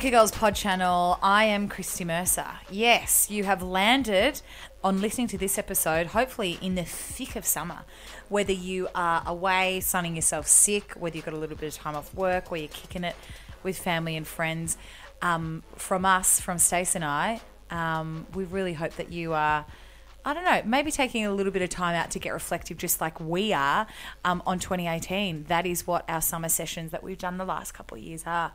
Thinker Girls Pod channel. I am Christy Mercer. Yes, you have landed on listening to this episode, hopefully in the thick of summer. Whether you are away, sunning yourself sick, whether you've got a little bit of time off work, where you're kicking it with family and friends. Um, from us, from Stace and I, um, we really hope that you are. I don't know, maybe taking a little bit of time out to get reflective, just like we are um, on 2018. That is what our summer sessions that we've done the last couple of years are.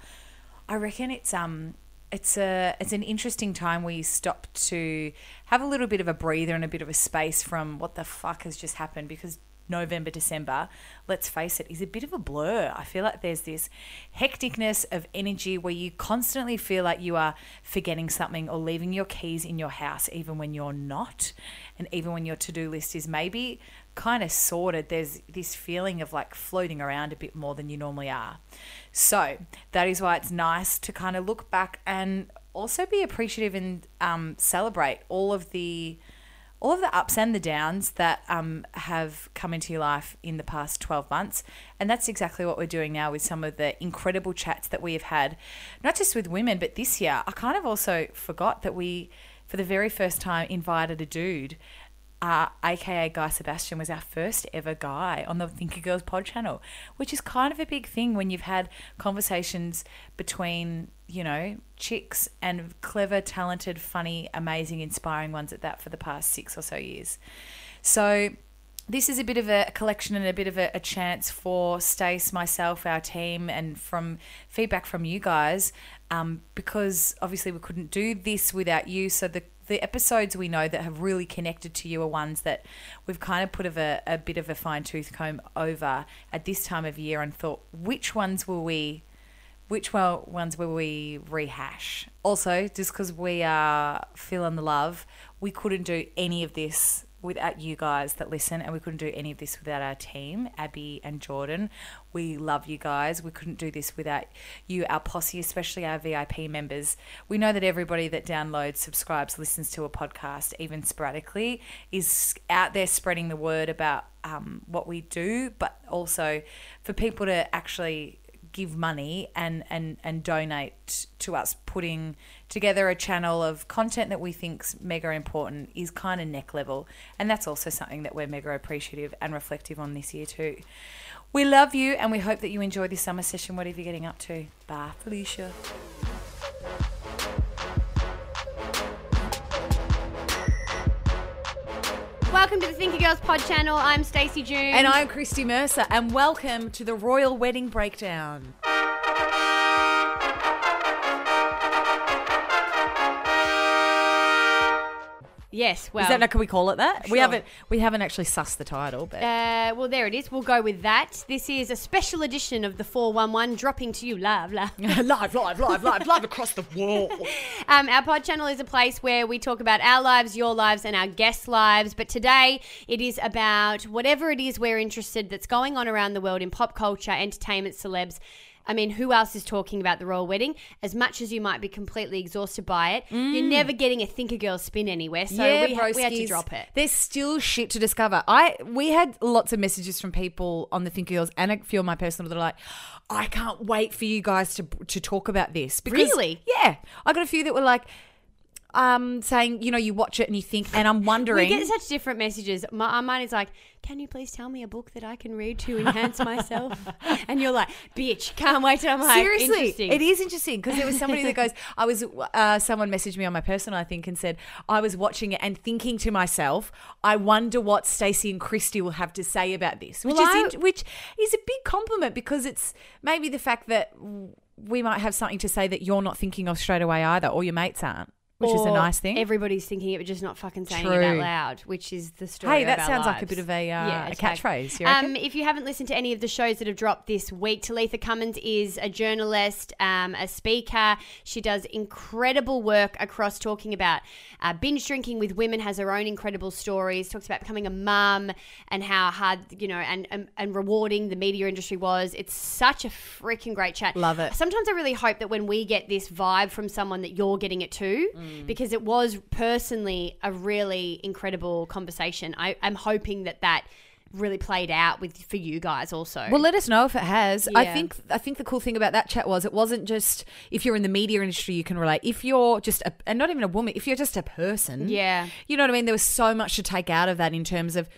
I reckon it's um it's a it's an interesting time where you stop to have a little bit of a breather and a bit of a space from what the fuck has just happened because November, December, let's face it, is a bit of a blur. I feel like there's this hecticness of energy where you constantly feel like you are forgetting something or leaving your keys in your house, even when you're not. And even when your to do list is maybe kind of sorted, there's this feeling of like floating around a bit more than you normally are. So that is why it's nice to kind of look back and also be appreciative and um, celebrate all of the all of the ups and the downs that um, have come into your life in the past 12 months. And that's exactly what we're doing now with some of the incredible chats that we have had, not just with women, but this year. I kind of also forgot that we, for the very first time, invited a dude. Uh, aka Guy Sebastian was our first ever guy on the Thinker Girls pod channel, which is kind of a big thing when you've had conversations between, you know, chicks and clever, talented, funny, amazing, inspiring ones at that for the past six or so years. So this is a bit of a collection and a bit of a, a chance for Stace, myself, our team, and from feedback from you guys, um, because obviously we couldn't do this without you. So the the episodes we know that have really connected to you are ones that we've kind of put of a, a bit of a fine tooth comb over at this time of year and thought which ones will we which one, ones will we rehash? Also just because we are feeling the love we couldn't do any of this without you guys that listen, and we couldn't do any of this without our team, Abby and Jordan. We love you guys. We couldn't do this without you, our posse, especially our VIP members. We know that everybody that downloads, subscribes, listens to a podcast, even sporadically, is out there spreading the word about um, what we do, but also for people to actually give money and, and, and donate to us putting together a channel of content that we think's mega important is kind of neck level. And that's also something that we're mega appreciative and reflective on this year too. We love you and we hope that you enjoy this summer session, whatever you're getting up to. Bye, Felicia. Welcome to the Thinker Girls Pod channel. I'm Stacey June. And I'm Christy Mercer, and welcome to the Royal Wedding Breakdown. Yes, well, Is that can we call it that? We haven't we haven't actually sussed the title, but uh, well, there it is. We'll go with that. This is a special edition of the 411 dropping to you live. live. live, live, live, live, live across the wall. Um, our pod channel is a place where we talk about our lives, your lives, and our guests' lives. But today it is about whatever it is we're interested that's going on around the world in pop culture, entertainment, celebs. I mean, who else is talking about the royal wedding? As much as you might be completely exhausted by it, you're mm. never getting a Thinker Girl spin anywhere. So we, ha- we had to drop it. There's still shit to discover. I we had lots of messages from people on the Think Girls and a few of my personal that are like, I can't wait for you guys to to talk about this. Because, Really? Yeah, I got a few that were like. Um, saying, you know, you watch it and you think, and I'm wondering. We get such different messages. My, mine is like, "Can you please tell me a book that I can read to enhance myself?" and you're like, "Bitch, can't wait." till I'm like, Seriously, it is interesting because there was somebody that goes, I was, uh, someone messaged me on my personal, I think, and said, I was watching it and thinking to myself, I wonder what Stacey and Christy will have to say about this, which Well, is I- int- which is a big compliment because it's maybe the fact that we might have something to say that you're not thinking of straight away either, or your mates aren't, which is a nice thing. Everybody's thinking it, but just not fucking saying it out loud, which is the story. Hey, that sounds like a bit of a, uh, a it's catchphrase, you Um, if you haven't listened to any of the shows that have dropped this week, Talitha Cummins is a journalist, um, a speaker. She does incredible work across talking about uh, binge drinking with women. Has her own incredible stories. Talks about becoming a mum and how hard you know and and, and rewarding the media industry was. It's such a freaking great chat. Love it. Sometimes I really hope that when we get this vibe from someone that you're getting it too, Mm. Mm. because it was personally a really incredible conversation. I, I'm hoping that that really played out with for you guys also. Well, let us know if it has. I think I think the cool thing about that chat was it wasn't just if you're in the media industry you can relate. If you're just a, and not even a woman, if you're just a person, Yeah. you know what I mean. There was so much to take out of that in terms of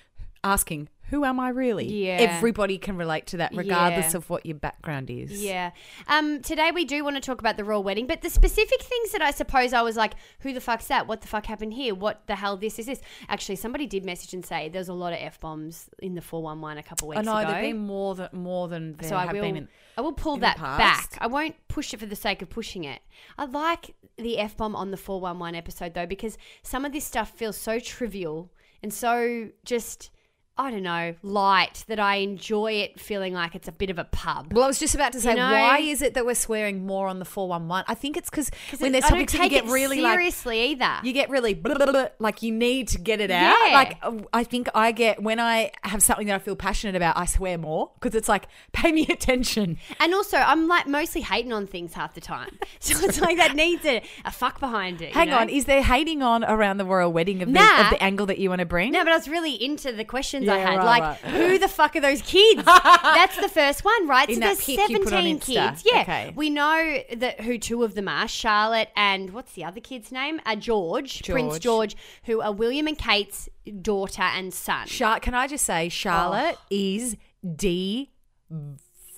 asking, "Who am I really?" Yeah. everybody can relate to that, regardless Yeah. of what your background is. Yeah. Um, today we do want to talk about the royal wedding, but the specific things that I suppose I was like, who the fuck's that? What the fuck happened here? What the hell this is this? Actually, somebody did message and say there's a lot of f bombs in the four one one a couple weeks I know ago. there've been more than more than there so I will, been. In, I will pull that back. I won't push it for the sake of pushing it. I like the f bomb on the four one one episode though because some of this stuff feels so trivial and so just I don't know light that I enjoy it feeling like it's a bit of a pub. well, I was just about to say, know? why is it that we're swearing more on the four one one? I think it's because when there's topics you get really like seriously either. you get really blah, blah, blah, like you need to get it out. Yeah. Like uh, I think I get when I have something that I feel passionate about, I swear more because it's like pay me attention. And also, I'm like mostly hating on things half the time. So it's like that needs a, a fuck behind it. you Hang know? on, is there hating on around the royal wedding of, the, of the angle that you want to bring? No, but I was really into the questions I Yeah, had. right, like, right. who the fuck are those kids? That's the first one, right? In so there's pic you put on 17 kids. Yeah. Okay. We know that who two of them are Charlotte and what's the other kid's name? Uh, George, Prince George. George, who are William and Kate's daughter and son. Char- can I just say, Charlotte Oh. is D.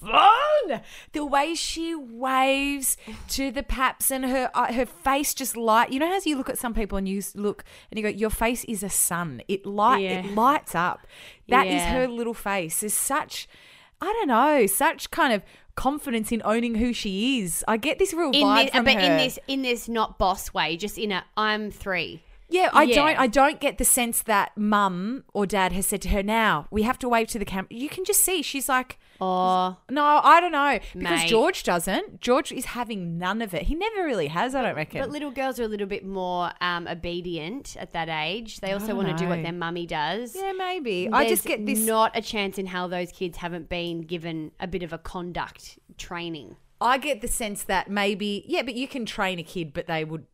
Fun. The way she waves to the paps and her uh, her face just light. You know, as you look at some people and you look and you go, your face is a sun. It light Yeah. it lights up. That is Yeah. her little face. Is such, I don't know, such kind of confidence in owning who she is. I get this real in vibe this, from but her. in this in this not boss way, just in a I'm three. Yeah, I Yeah. don't. I don't get the sense that mum or dad has said to her, "Now we have to wave to the camera." You can just see she's like, Oh, "No, I don't know," because Mate. George doesn't. George is having none of it. He never really has. I don't reckon. But little girls are a little bit more um, obedient at that age. They also don't want to do what their mummy does. yeah, maybe. I just There's get this. Not a chance in hell those kids haven't been given a bit of a conduct training. I get the sense that maybe, yeah, but you can train a kid, but they would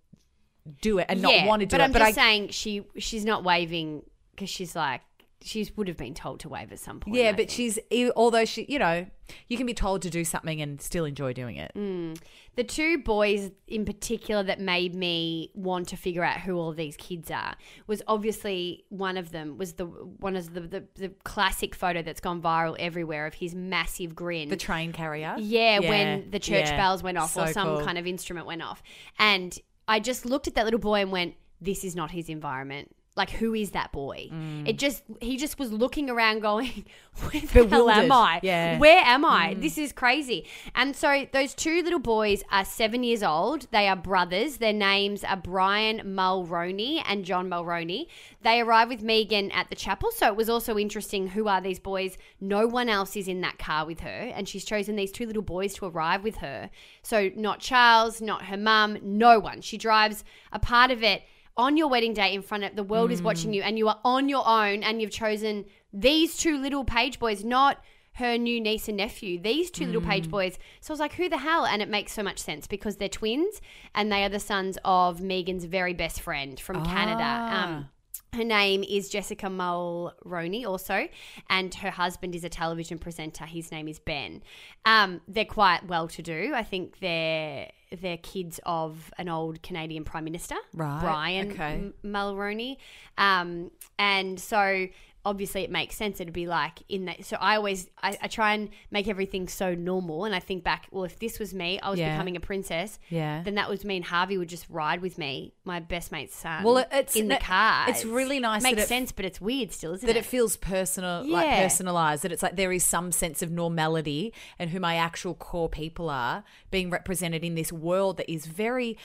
do it and not want to do but it. I'm but just I, saying she she's not waving because she's like she would have been told to wave at some point. yeah, I but think. she's although she, you know, you can be told to do something and still enjoy doing it. Mm. the two boys in particular that made me want to figure out who all these kids are was obviously one of them was the one of the the, the classic photo that's gone viral everywhere of his massive grin. The train carrier. Yeah, when the church yeah. bells went off or some cool. kind of instrument went off. And I just looked at that little boy and went, This is not his environment. Like, who is that boy? Mm. It just, he just was looking around going, Where the hell am I? Yeah. Mm. Where am I? This is crazy. And so those two little boys are seven years old. They are brothers. Their names are Brian Mulroney and John Mulroney. They arrive with Meghan at the chapel. So it was also interesting who are these boys? No one else is in that car with her. And she's chosen these two little boys to arrive with her. So not Charles, not her mum, no one. She drives a part of it on your wedding day in front of the world is watching mm. you and you are on your own and you've chosen these two little page boys, not her new niece and nephew, these two little page mm. boys. So I was like, who the hell? And it makes so much sense because they're twins and they are the sons of Meghan's very best friend from Canada. Um, ah. Her name is Jessica Mulroney, also, and her husband is a television presenter. His name is Ben. Um, they're quite well to do. I think they're they're kids of an old Canadian Prime Minister, Right, Brian okay. M- Mulroney. Um, and so obviously it makes sense. It'd be like in that. So I always I, I try and make everything so normal. And I think back, well, if this was me, I was Yeah. becoming a princess. Yeah. Then that was me and Harvey would just ride with me, my best mate's son. Well, it's- in the it- car. it's really nice Makes it- makes sense, but it's weird still, isn't that it? That it feels personal, like Yeah. personalized. That it's like there is some sense of normality and who my actual core people are being represented in this world that is very.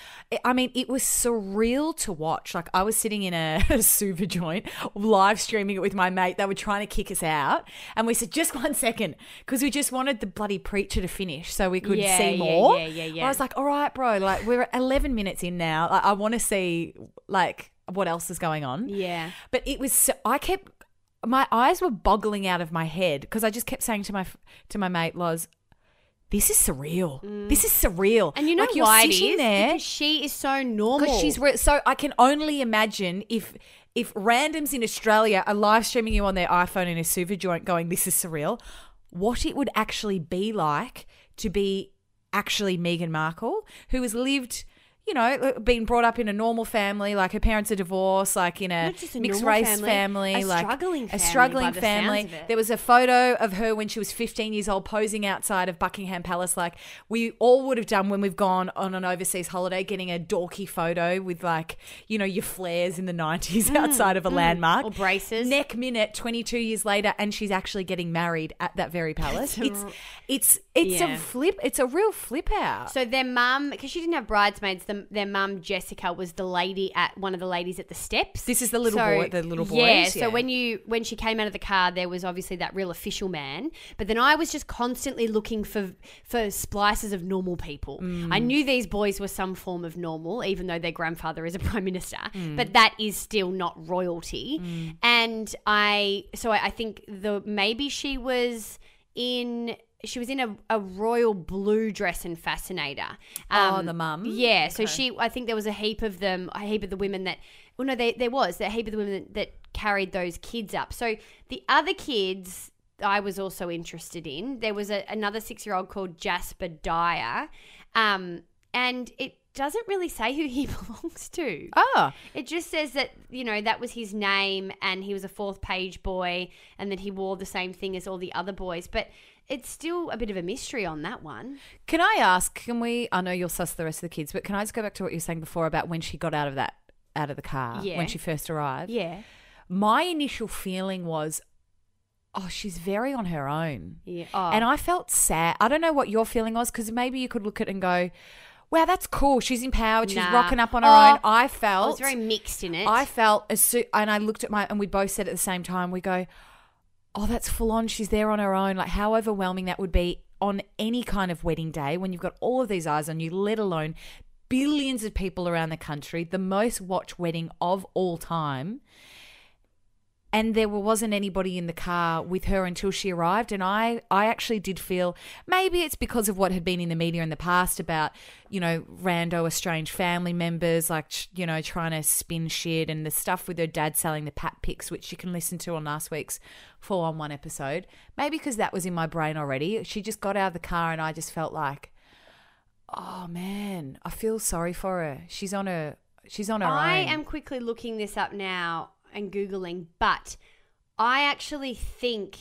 I mean, it was surreal to watch. Like I was sitting in a, super joint, live streaming it with my mate. They were trying to kick us out, and we said just one second because we just wanted the bloody preacher to finish so we could Yeah, see yeah, more. yeah, yeah, yeah. I was like, all right, bro. Like we're 11 minutes in now. Like, I want to see like what else is going on. Yeah. But it was so, I kept my eyes were boggling out of my head because I just kept saying to my to my mate Loz, "This is surreal. This is surreal." Mm. And you know like, why it is? there Because she is so normal. because she's re- so. I can only imagine if if randoms in Australia are live streaming you on their iPhone in a super joint, going, "This is surreal." What it would actually be like to be actually Meghan Markle, who has lived. You know, being brought up in a normal family, like her parents are divorced, like in a, a mixed race family, family, a like struggling a struggling family. There was a photo of her when she was 15 years old posing outside of Buckingham Palace, like we all would have done when we've gone on an overseas holiday, getting a dorky photo with like, you know, your flares in the 90s outside of a landmark. Mm, Or braces. Neck minute, 22 years later, and she's actually getting married at that very palace. it's, it's, it's Yeah. a flip. It's a real flip out. So their mum, because she didn't have bridesmaids, the, their mum Jessica was the lady at one of the ladies at the steps. This is the little So- boy- the little boys. Yeah. boys, So when you when she came out of the car, there was obviously that real official man. But then I was just constantly looking for for splices of normal people. Mm. I knew these boys were some form of normal, even though their grandfather is a prime minister. Mm. But that is still not royalty. And I so I, I think the maybe she was in she was in a, a royal blue dress and fascinator. Oh, the mum? Yeah, so she I think there was a heap of them, a heap of the women that well no, there there was a heap of the women that, that carried those kids up. So the other kids I was also interested in. There was a, another six year old called Jasper Dyer. Um, and it doesn't really say who he belongs to. oh, It just says that, you know, that was his name and he was a fourth page boy and that he wore the same thing as all the other boys. But it's still a bit of a mystery on that one. Can I ask? Can we? I know you'll suss the rest of the kids, but can I just go back to what you were saying before about when she got out of that out of the car Yeah. when she first arrived? Yeah. My initial feeling was, oh, she's very on her own, Yeah. Oh. and I felt sad. I don't know what your feeling was because maybe you could look at it and go, "Wow, that's cool. She's empowered. She's Nah. rocking up on her Oh, own." I felt I was very mixed in it. I felt as soon, and I looked at my, and we both said at the same time, we go, oh, that's full on. She's there on her own. Like, how overwhelming that would be on any kind of wedding day when you've got all of these eyes on you, let alone billions of people around the country, the most watched wedding of all time. And there wasn't anybody in the car with her until she arrived. And I, I actually did feel maybe it's because of what had been in the media in the past about, you know, rando estranged family members, like, you know, trying to spin shit and the stuff with her dad selling the pat picks, which you can listen to on last week's 411 episode. Maybe because that was in my brain already. She just got out of the car and I just felt like, oh man, I feel sorry for her. She's on her, she's on her I own. am quickly looking this up now and Googling, but I actually think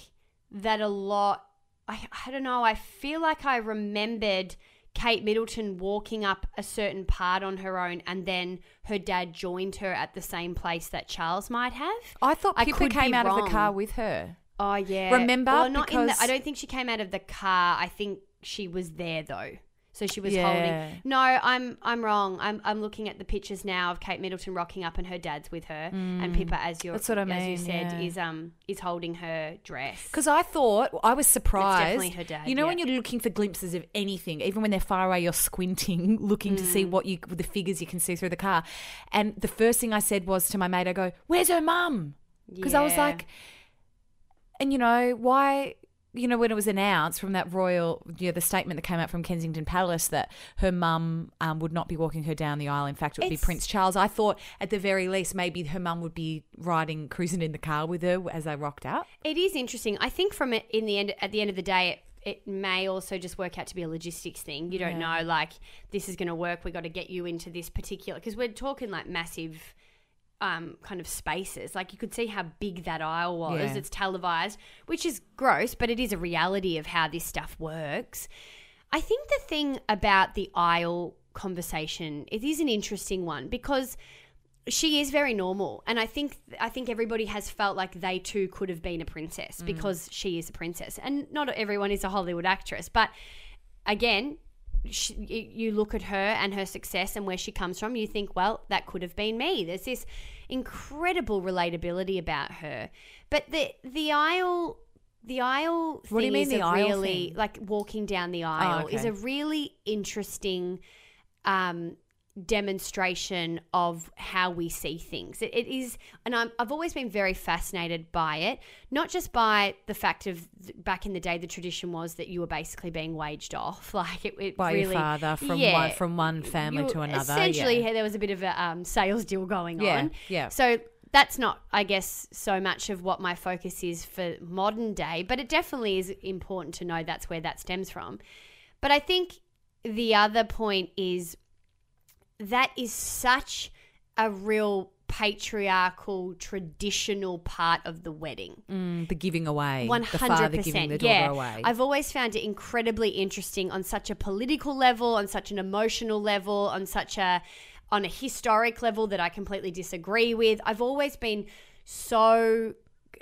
that a lot, I, I don't know, I feel like I remembered Kate Middleton walking up a certain part on her own and then her dad joined her at the same place that Charles might have. I thought I Pippa came out of the car with her. Oh yeah. Remember? Well, not in the, Because- I don't think she came out of the car. I think she was there though. So she was Yeah. holding. No, I'm I'm wrong. I'm I'm looking at the pictures now of Kate Middleton rocking up and her dad's with her, and Pippa, as you Mm. That's what I as you said, yeah. is um is holding her dress. Because I thought I was surprised. definitely her dad, You know when you're looking for glimpses of anything, even when they're far away, you're squinting, looking to Mm. see what you the figures you can see through the car. And the first thing I said was to my mate, I go, "Where's her mum?" Because I was like, and you know why? You know when it was announced from that royal, you know, the statement that came out from Kensington Palace that her mum um, would not be walking her down the aisle. In fact, it would It's- be Prince Charles. I thought at the very least maybe her mum would be riding, cruising in the car with her as they rocked out. It is interesting. I think from it in the end, at the end of the day, it may also just work out to be a logistics thing. You don't know, like this is going to work. We got to get you into this particular because we're talking like massive. Um, kind of spaces. Like you could see how big that aisle was. Yeah. It's televised, which is gross, but it is a reality of how this stuff works. I think the thing about the aisle conversation, it is an interesting one because she is very normal and i think i think everybody has felt like they too could have been a princess because she is a princess and not everyone is a hollywood actress but again she, you look at her and her success and where she comes from you think well that could have been me there's this incredible relatability about her but the the aisle the aisle What do you mean is the aisle really thing? like walking down the aisle is okay. a really interesting um, demonstration of how we see things. It, it is, and I'm, I've always been very fascinated by it, not just by the fact of back in the day, the tradition was that you were basically being waged off, like it, it By your father from Yeah. one from one family to another. Essentially, yeah. there was a bit of a um, sales deal going Yeah, on. yeah. So that's not, I guess, so much of what my focus is for modern day, but it definitely is important to know that's where that stems from. But I think the other point is that is such a real patriarchal traditional part of the wedding. Mm, the giving away. One The hundred father giving the daughter Yeah, away. I've always found it incredibly interesting on such a political level, on such an emotional level, on such a on a historic level that I completely disagree with. I've always been so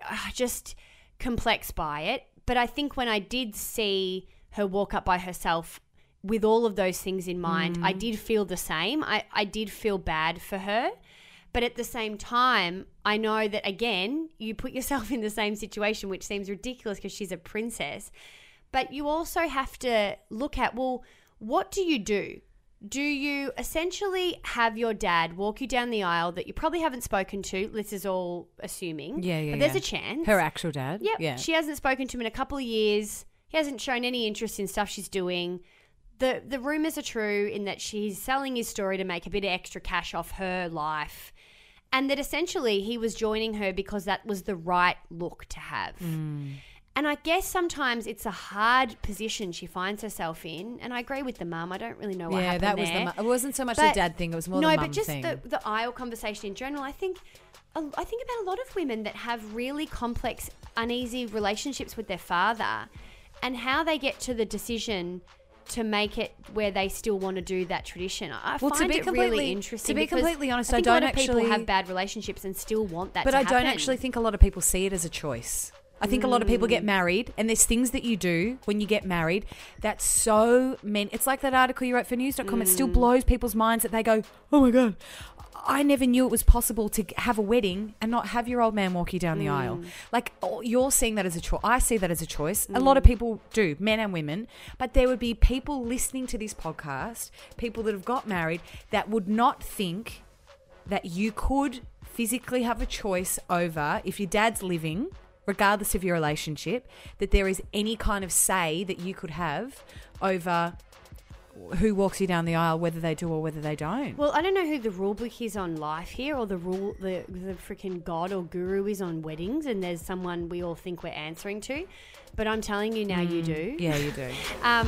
uh, just complex by it. But I think when I did see her walk up by herself with all of those things in mind, I mm. did feel the same. I, I did feel bad for her. But at the same time, I know that again, you put yourself in the same situation, which seems ridiculous because she's a princess. But you also have to look at well, what do you do? Do you essentially have your dad walk you down the aisle that you probably haven't spoken to? This is all assuming. yeah, yeah. But there's yeah. a chance. Her actual dad. Yep. Yeah. She hasn't spoken to him in a couple of years. He hasn't shown any interest in stuff she's doing. The the rumors are true in that she's selling his story to make a bit of extra cash off her life. And that essentially he was joining her because that was the right look to have. Mm. And I guess sometimes it's a hard position she finds herself in. And I agree with the mum. I don't really know what yeah, happened that was there. the. mu- It wasn't so much But- the dad thing. It was more no, the mum but just thing. the, the aisle conversation in general. I think I think about a lot of women that have really complex, uneasy relationships with their father, and how they get to the decision to make it where they still want to do that tradition. I Well, to find be it completely- really interesting. to be completely honest, I, I think a lot don't of people have bad relationships and still want that. but to I don't actually think a lot of people see it as a choice. I think a lot of people get mm. married, and there's things that you do when you get married that's so meant. It's like that article you wrote for News.com. It still mm. blows people's minds that they go, "Oh my god, I never knew it was possible to have a wedding and not have your old man walk you down the aisle." Mm. Like oh, you're seeing that as a choice. I see that as a choice. A lot of mm. people do, men and women. But there would be people listening to this podcast, people that have got married, that would not think that you could physically have a choice over if your dad's living, regardless of your relationship, that there is any kind of say that you could have over who walks you down the aisle, whether they do or whether they don't. Well, I don't know who the rule book is on life here, or the rule the the freaking god or guru is on weddings, and there's someone we all think we're answering to, but I'm telling you now, you do. yeah, you do. Um,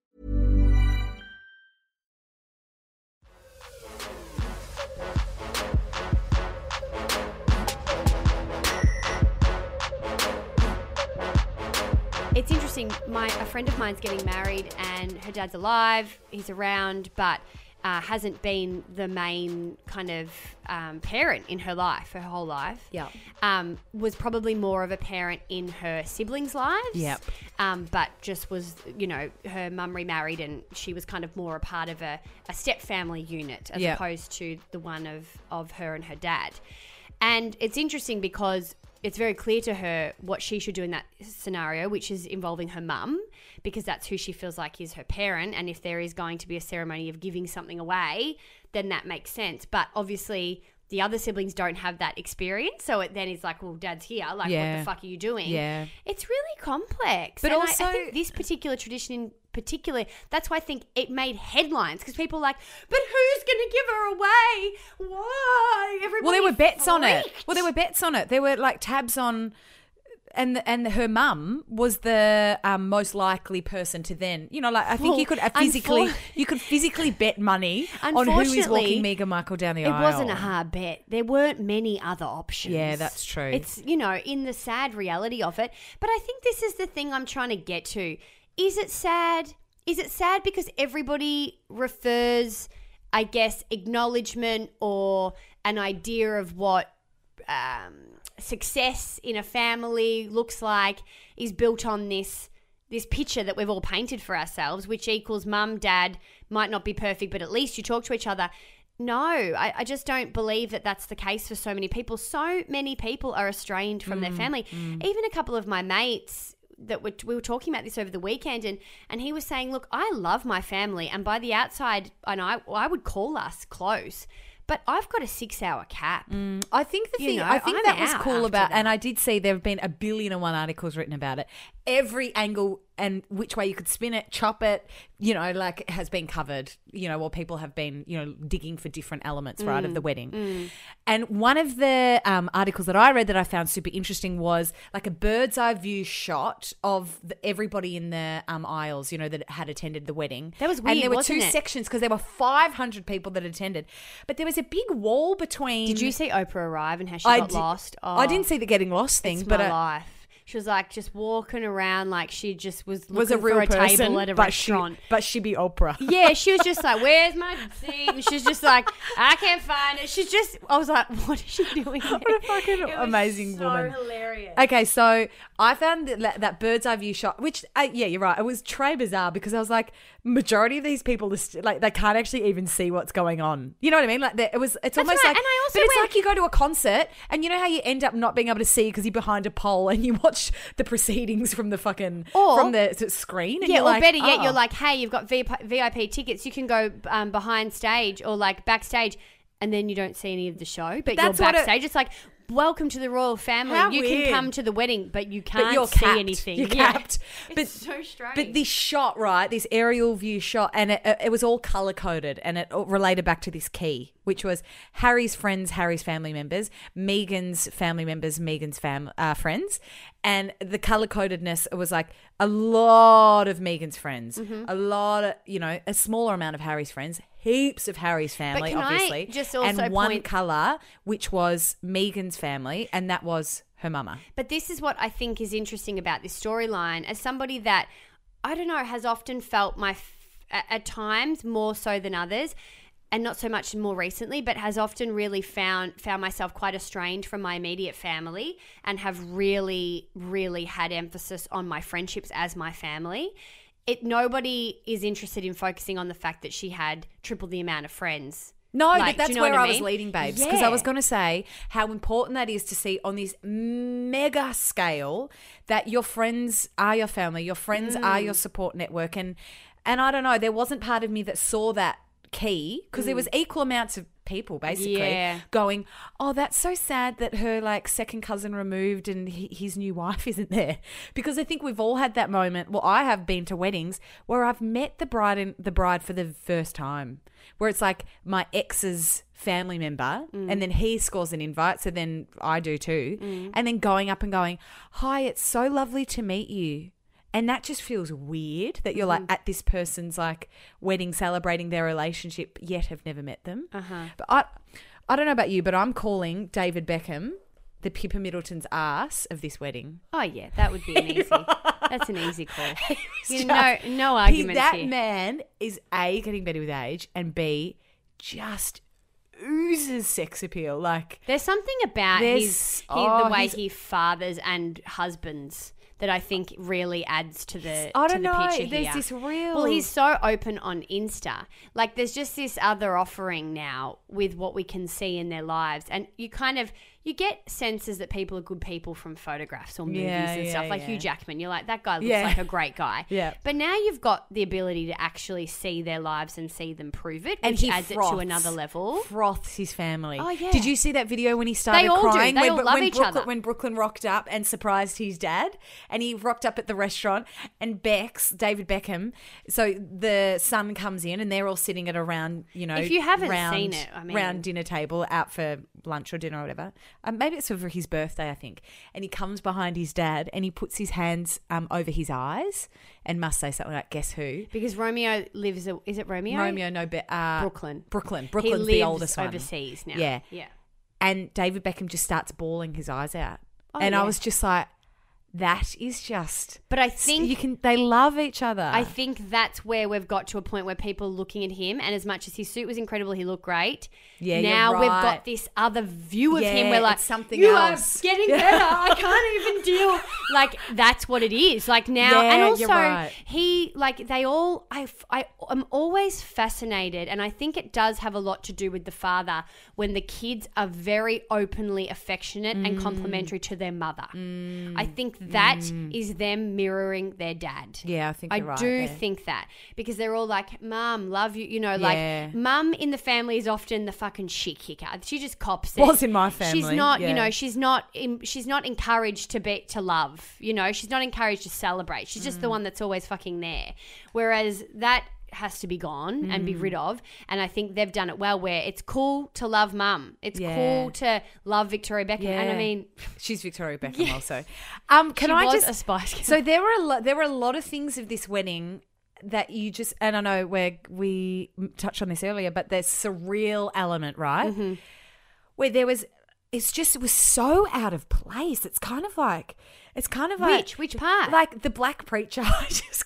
Interesting. My a friend of mine's getting married, and her dad's alive. He's around, but uh, hasn't been the main kind of um, parent in her life, her whole life. Yep. Um, was probably more of a parent in her siblings' lives. Yep. Um, but just was, you know, her mum remarried, and she was kind of more a part of a, a step family unit as Yep. opposed to the one of of her and her dad. And it's interesting because it's very clear to her what she should do in that scenario, which is involving her mum, because that's who she feels like is her parent. And if there is going to be a ceremony of giving something away, then that makes sense. But obviously, the other siblings don't have that experience. So it then is like, well, dad's here. Like, what the fuck are you doing? Yeah. It's really complex. But And also- I, think this particular tradition in particular, that's why I think it made headlines because people are like, but who's going to give her away? Why? Everybody Well, there were bets on it. Well, there were bets on it. There were like tabs on, and and her mum was the um, most likely person to then. You know, like I think you could uh, physically unfor- you could physically bet money on who is walking Meghan Markle down the It aisle. It wasn't a hard bet. There weren't many other options. Yeah, that's true. It's, you know, in the sad reality of it. But I think this is the thing I'm trying to get to. Is it sad? Is it sad because everybody refers, I guess, acknowledgement or an idea of what um, success in a family looks like is built on this this picture that we've all painted for ourselves, which equals mum, dad might not be perfect, but at least you talk to each other. No, I, I just don't believe that that's the case for so many people. So many people are estranged from their mm, family. Mm. Even a couple of my mates that were, we were talking about this over the weekend, and and he was saying, "Look, I love my family, and by the outside, and I I would call us close, but I've got a six hour cap. Mm. I think the You thing know, I think I'm that was cool about, that. and I did see there have been a billion and one articles written about it. Every angle and which way you could spin it, chop it, you know, like has been covered. You know, or people have been, you know, digging for different elements right Mm, of the wedding. And one of the um, articles that I read that I found super interesting was like a bird's eye view shot of the, everybody in the um, aisles, you know, that had attended the wedding. That was weird. And there were two it? sections because there were 500 people that attended, but there was a big wall between. Did you see Oprah arrive and how she I got di- lost? Oh, I didn't see the getting lost thing, but my uh, life. She was like just walking around like she just was looking was a real for a person, table at a but restaurant. She, but she be Oprah. yeah, she was just like, "Where's my seat?" And she's just like, "I can't find it." She's just, I was like, "What is she doing?" What a fucking amazing woman. so woman. Hilarious. Okay, so I found that, that bird's eye view shot, which uh, yeah, you're right. It was très bizarre because I was like, majority of these people st- like they can't actually even see what's going on. You know what I mean? Like it was. It's almost right, like, and I also but it's went- like you go to a concert and you know how you end up not being able to see because you're behind a pole and you watch the proceedings from the fucking Or- from the screen. And Yeah, you're or like, better yet, oh. you're like, "Hey, you've got VIP, tickets. You can go um, behind stage or like backstage." And then you don't see any of the show, but That's you're what it- backstage. it's like, welcome to the royal family. How you weird. can come to the wedding, but you can't but you're see capped. anything. You're Yeah. capped. But It's so strange. But this shot, right? This aerial view shot, and it, it was all color coded, and it related back to this key, which was Harry's friends, Harry's family members, Meghan's family members, Meghan's fam uh, friends, and the color codedness. It was like a lot of Meghan's friends, Mm-hmm. a lot of you know, a smaller amount of Harry's friends, heaps of Harry's family, obviously, just also and one point- color, which was Meghan's family, and that was her mama. But this is what I think is interesting about this storyline. As somebody that I don't know has often felt my f- at, at times more so than others, and not so much more recently, but has often really found found myself quite estranged from my immediate family, and have really, really had emphasis on my friendships as my family. It nobody is interested in focusing on the fact that she had triple the amount of friends. No, Like, but that's you know where I, I was leading, babes. Because I was going to say how important that is to see on this mega scale that your friends are your family, your friends are Mm. your support network, and and I don't know, there wasn't part of me that saw that key because there was mm. equal amounts of people basically Yeah. going, "Oh, that's so sad that her like second cousin removed and he, his new wife isn't there." Because I think we've all had that moment. Well, I have been to weddings where I've met the bride and the bride for the first time, where it's like my ex's family member, mm. and then he scores an invite, so then I do too, mm. and then going up and going, "Hi, it's so lovely to meet you." And that just feels weird that you're like at this person's like wedding celebrating their relationship, yet have never met them. Uh-huh. But I, I don't know about you, but I'm calling David Beckham the Pippa Middleton's ass of this wedding. Oh yeah, that would be an easy. That's an easy call. You know, no he- arguments that here. man is a getting better with age, and b just oozes sex appeal. Like There's something about his, oh, the way he's- he fathers and husbands that I think really adds to the I to don't the know, there's here. this real- Well, he's so open on Insta. Like there's just this other offering now with what we can see in their lives and you kind of you get senses that people are good people from photographs or movies Yeah, and yeah, stuff. Like yeah. Hugh Jackman, you're like that guy looks like a great guy. Yeah. But now you've got the ability to actually see their lives and see them prove it, and which he adds it to another level. Froths his family. Oh, yeah. Did you see that video when he started they all do. crying? They when, all love when each Brooklyn, other. When Brooklyn rocked up and surprised his dad, and he rocked up at the restaurant, and Bex, David Beckham. So the son comes in, and they're all sitting at a round, you know, If you haven't round, seen it, I mean- round dinner table out for lunch or dinner or whatever. Um, maybe it's for his birthday, I think. And he comes behind his dad, and he puts his hands um, over his eyes, and must say something like, "Guess who." Because Romeo lives. A, is it Romeo? Romeo, no, but uh, Brooklyn. Brooklyn. He Brooklyn's lives the oldest one. overseas now. Yeah. yeah. and David Beckham just starts bawling his eyes out. Oh, and I was just like, that is just. But I think you can. They love each other. I think that's where we've got to a point where people are looking at him, and as much as his suit was incredible, he looked great. Yeah, now we've got this other view of him. Yeah, We're like, something you else." are getting better. I can't even deal. Like that's what it is. Like now, Yeah, and also right. he like they all. I I am always fascinated, and I think it does have a lot to do with the father when the kids are very openly affectionate and Mm. complimentary to their mother. I think that is them mirroring their dad. Yeah, I think I you're right do there. think that because they're all like, "Mom, love you," you know, Yeah. like mum in the family is often the fucking shit kicker. She just cops it. Was in my family. She's not, you know, she's not, in, she's not encouraged to be to love. You know, she's not encouraged to celebrate. She's just the Mm. one that's always fucking there. Whereas that has to be gone and Mm. be rid of. And I think they've done it well. Where it's cool to love mum. It's Yeah. cool to love Victoria Beckham. And I mean, she's Victoria Beckham also. Um, can She I just a Spice Girl. So there were a lot. There were a lot of things of this wedding that you just and I know where we touched on this earlier, but there's surreal element, right? Mm-hmm. Where there was. It's just it was so out of place. It's kind of like it's kind of like Which- which part? Like the black preacher. I just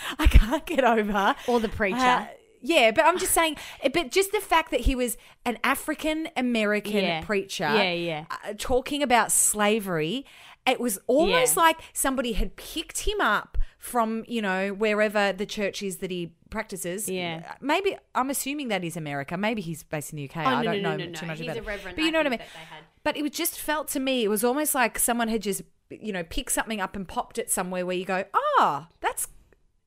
I can't get over. Or the preacher. Uh, yeah, but I'm just saying. But just the fact that he was an African American Yeah. preacher, Yeah, yeah. uh, talking about slavery. It was almost Yeah. like somebody had picked him up from, you know, wherever the church is that he practices. Yeah. Maybe, I'm assuming that is America. Maybe he's based in the UK. Oh, I no, don't no, know no, too no. much He's about a it. reverend, But you know what I mean? think, that they had. But it was just felt to me, it was almost like someone had just, you know, picked something up and popped it somewhere where you go, ah, that's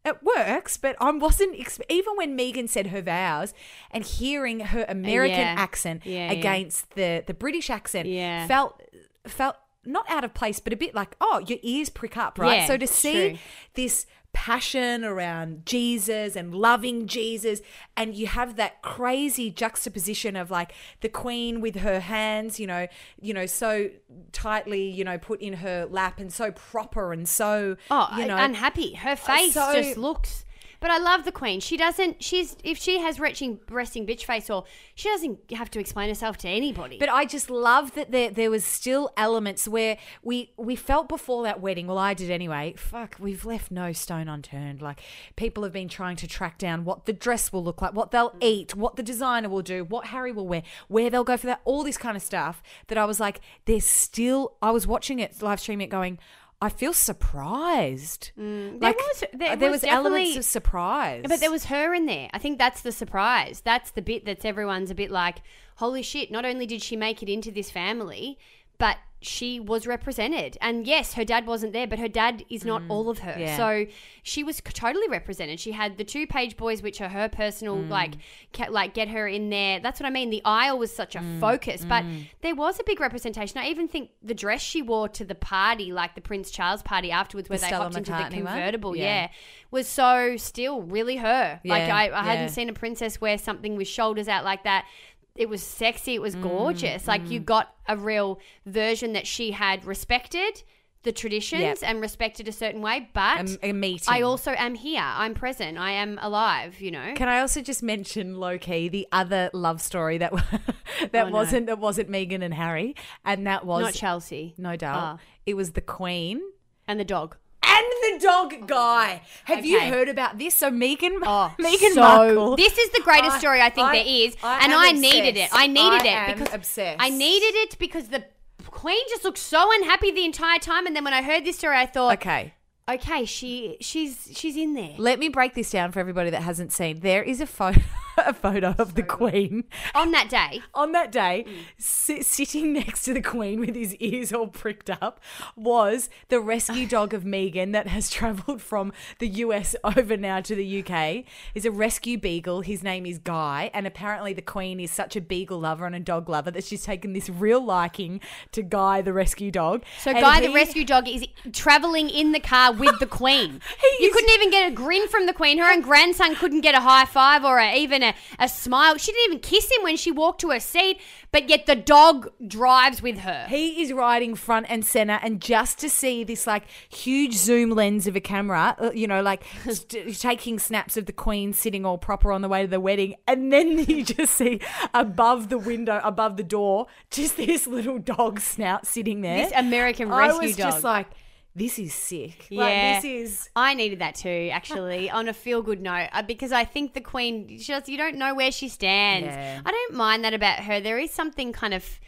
it works, but I wasn't even when Meghan said her vows and hearing her American Yeah. accent Yeah, yeah. against the the British accent Yeah. felt felt not out of place, but a bit like oh, your ears prick up, right? Yeah, so to see true. this passion around Jesus and loving Jesus, and you have that crazy juxtaposition of like the Queen with her hands, you know, you know, so tightly, you know, put in her lap and so proper and so, Oh, you know, unhappy. Her uh, face so- just looks. But I love the queen. She doesn't. She's if she has retching, resting bitch face, or she doesn't have to explain herself to anybody. But I just love that there there was still elements where we we felt before that wedding. Well, I did anyway. Fuck, we've left no stone unturned. Like people have been trying to track down what the dress will look like, what they'll eat, what the designer will do, what Harry will wear, where they'll go for that, all this kind of stuff. That I was like, there's still. I was watching it, live streaming it, going. I feel surprised. Mm. like was- there uh, there was was elements of surprise. But there was her in there. I think that's the surprise. That's the bit that's everyone's a bit like, holy shit, not only did she make it into this family, but she was represented. And yes, her dad wasn't there, but her dad is not all of her. yeah. So she was totally represented. She had the two page boys, which are her personal, like, ca- like get her in there. That's what I mean. The aisle was such a focus, but there was a big representation. I even think the dress she wore to the party, like the Prince Charles party afterwards, where The they Stella hopped into the convertible, Yeah. yeah. was so still really her. like Yeah, I, I hadn't seen a princess wear something with shoulders out like that. It was sexy. It was Mm, gorgeous. like you got a real version that she had respected the traditions Yep. and respected a certain way. But A- a meeting. I also am here. I'm present. I am alive. You know. Can I also just mention low key the other love story that that Oh, wasn't that wasn't Meghan and Harry, and that was Not Chelsea. no doubt Ah. it was the Queen And the dog. And the dog guy. Have you Okay. heard about this? So Meghan, Oh, Meghan so Markle. this is the greatest I- story I think I- there is, I and am I needed it. obsessed. I needed I it am because obsessed. I needed it because the queen just looked so unhappy the entire time, and then when I heard this story, I thought, Okay, okay, she she's she's in there. let me break this down for everybody that hasn't seen. There is a photo, a photo of the Queen On that day, on that day, Mm. si- sitting next to the Queen with his ears all pricked up, was the rescue dog of Meghan that has travelled from the US over now to the UK. Is a rescue beagle. His name is Guy, and apparently the Queen is such a beagle lover and a dog lover that she's taken this real liking to Guy, the rescue dog. so And Guy the he- rescue dog is traveling in the car with the queen. He you is- couldn't even get a grin from the queen. Her own grandson couldn't get a high five or a, even a, a smile. She didn't even kiss him when she walked to her seat. But yet the dog drives with her. He is riding front and center, and just to see this like huge zoom lens of a camera, uh, you know, like st- taking snaps of the Queen sitting all proper on the way to the wedding, and then you just see above the window, above the door, just this little dog snout sitting there. This American I rescue was dog. just like, this is sick. Yeah, Like, this is. I needed that too, actually, on a feel good note, uh, because I think the Queen, she just, you don't know where she stands. Yeah. I don't mind that about her. There is something kind of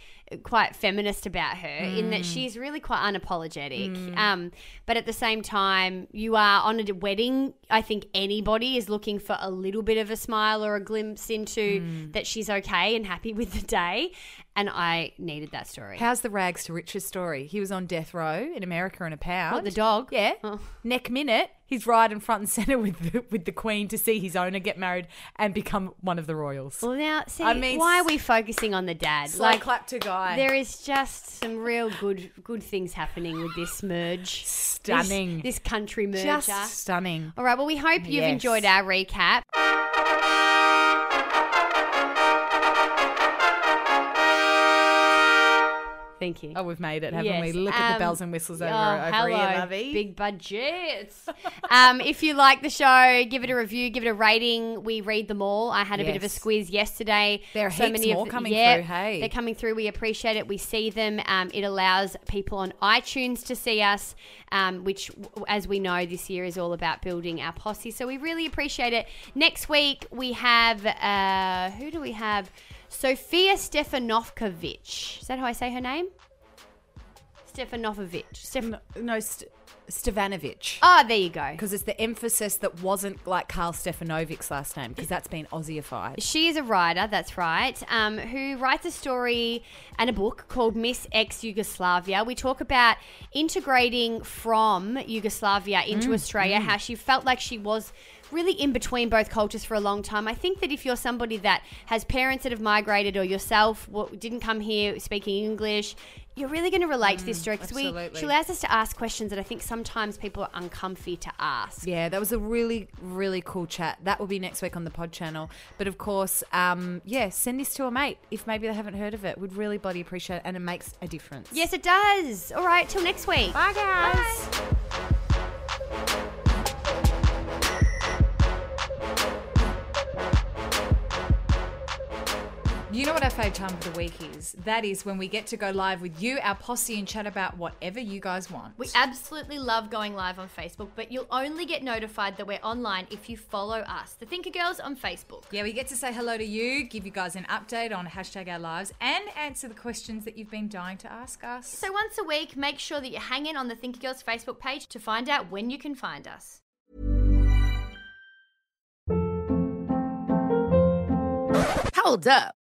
quite feminist about her in Mm. that she's really quite unapologetic. Um, but at the same time, you are on a wedding. I think anybody is looking for a little bit of a smile or a glimpse into Mm. that she's okay and happy with the day. And I needed that story. How's the rags to riches story? He was on death row in America in a pound. What, the dog? Yeah. Oh. Neck minute, he's riding front and center with the, with the Queen to see his owner get married and become one of the royals. Well, now, see, I mean, why are we focusing on the dad? Slow clap to Guy. There is just some real good good things happening with this merge. Stunning. This, this country merger. Just stunning. All right, well, we hope you've Yes. enjoyed our recap. Thank you. Oh, we've made it, haven't we? Yes, Look at the um, bells and whistles over, oh, over hello, here, lovey. Big budgets. um, if you like the show, give it a review, give it a rating. We read them all. I had a bit of a squeeze yesterday. There are heaps more the- coming yeah, through, hey. they're coming through. We appreciate it. We see them. Um, it allows people on iTunes to see us, um, which, as we know, this year is all about building our posse. So we really appreciate it. Next week we have uh, who do we have? Sophia Stefanovkovic. Is that how I say her name? Stefanovich. Stef- No, no St- Stevanovic. oh, there you go. Because it's the emphasis that wasn't like Karl Stefanovic's last name, because that's been Aussieified. She is a writer, that's right, um, who writes a story and a book called Miss Ex Yugoslavia. We talk about integrating from Yugoslavia into mm, Australia, mm. how she felt like she was really in between both cultures for a long time. I think that if you're somebody that has parents that have migrated or yourself didn't come here speaking English, you're really going to relate to this story because we she allows us to ask questions that I think sometimes people are uncomfy to ask. Yeah, that was a really, really cool chat. That will be next week on the pod channel. But of course, um, yeah, send this to a mate if maybe they haven't heard of it. We'd really bloody appreciate it, and it makes a difference. Yes, it does. All right, till next week. Bye, guys. You know fave time of the week is? That is when we get to go live with you, our posse, and chat about whatever you guys want. We absolutely love going live on Facebook, but you'll only get notified that we're online if you follow us, the Thinker Girls on Facebook. Yeah, we get to say hello to you, give you guys an update on hashtag our lives, and answer the questions that you've been dying to ask us. So once a week, make sure that you hang in on the Thinker Girls Facebook page to find out when you can find us. Hold up.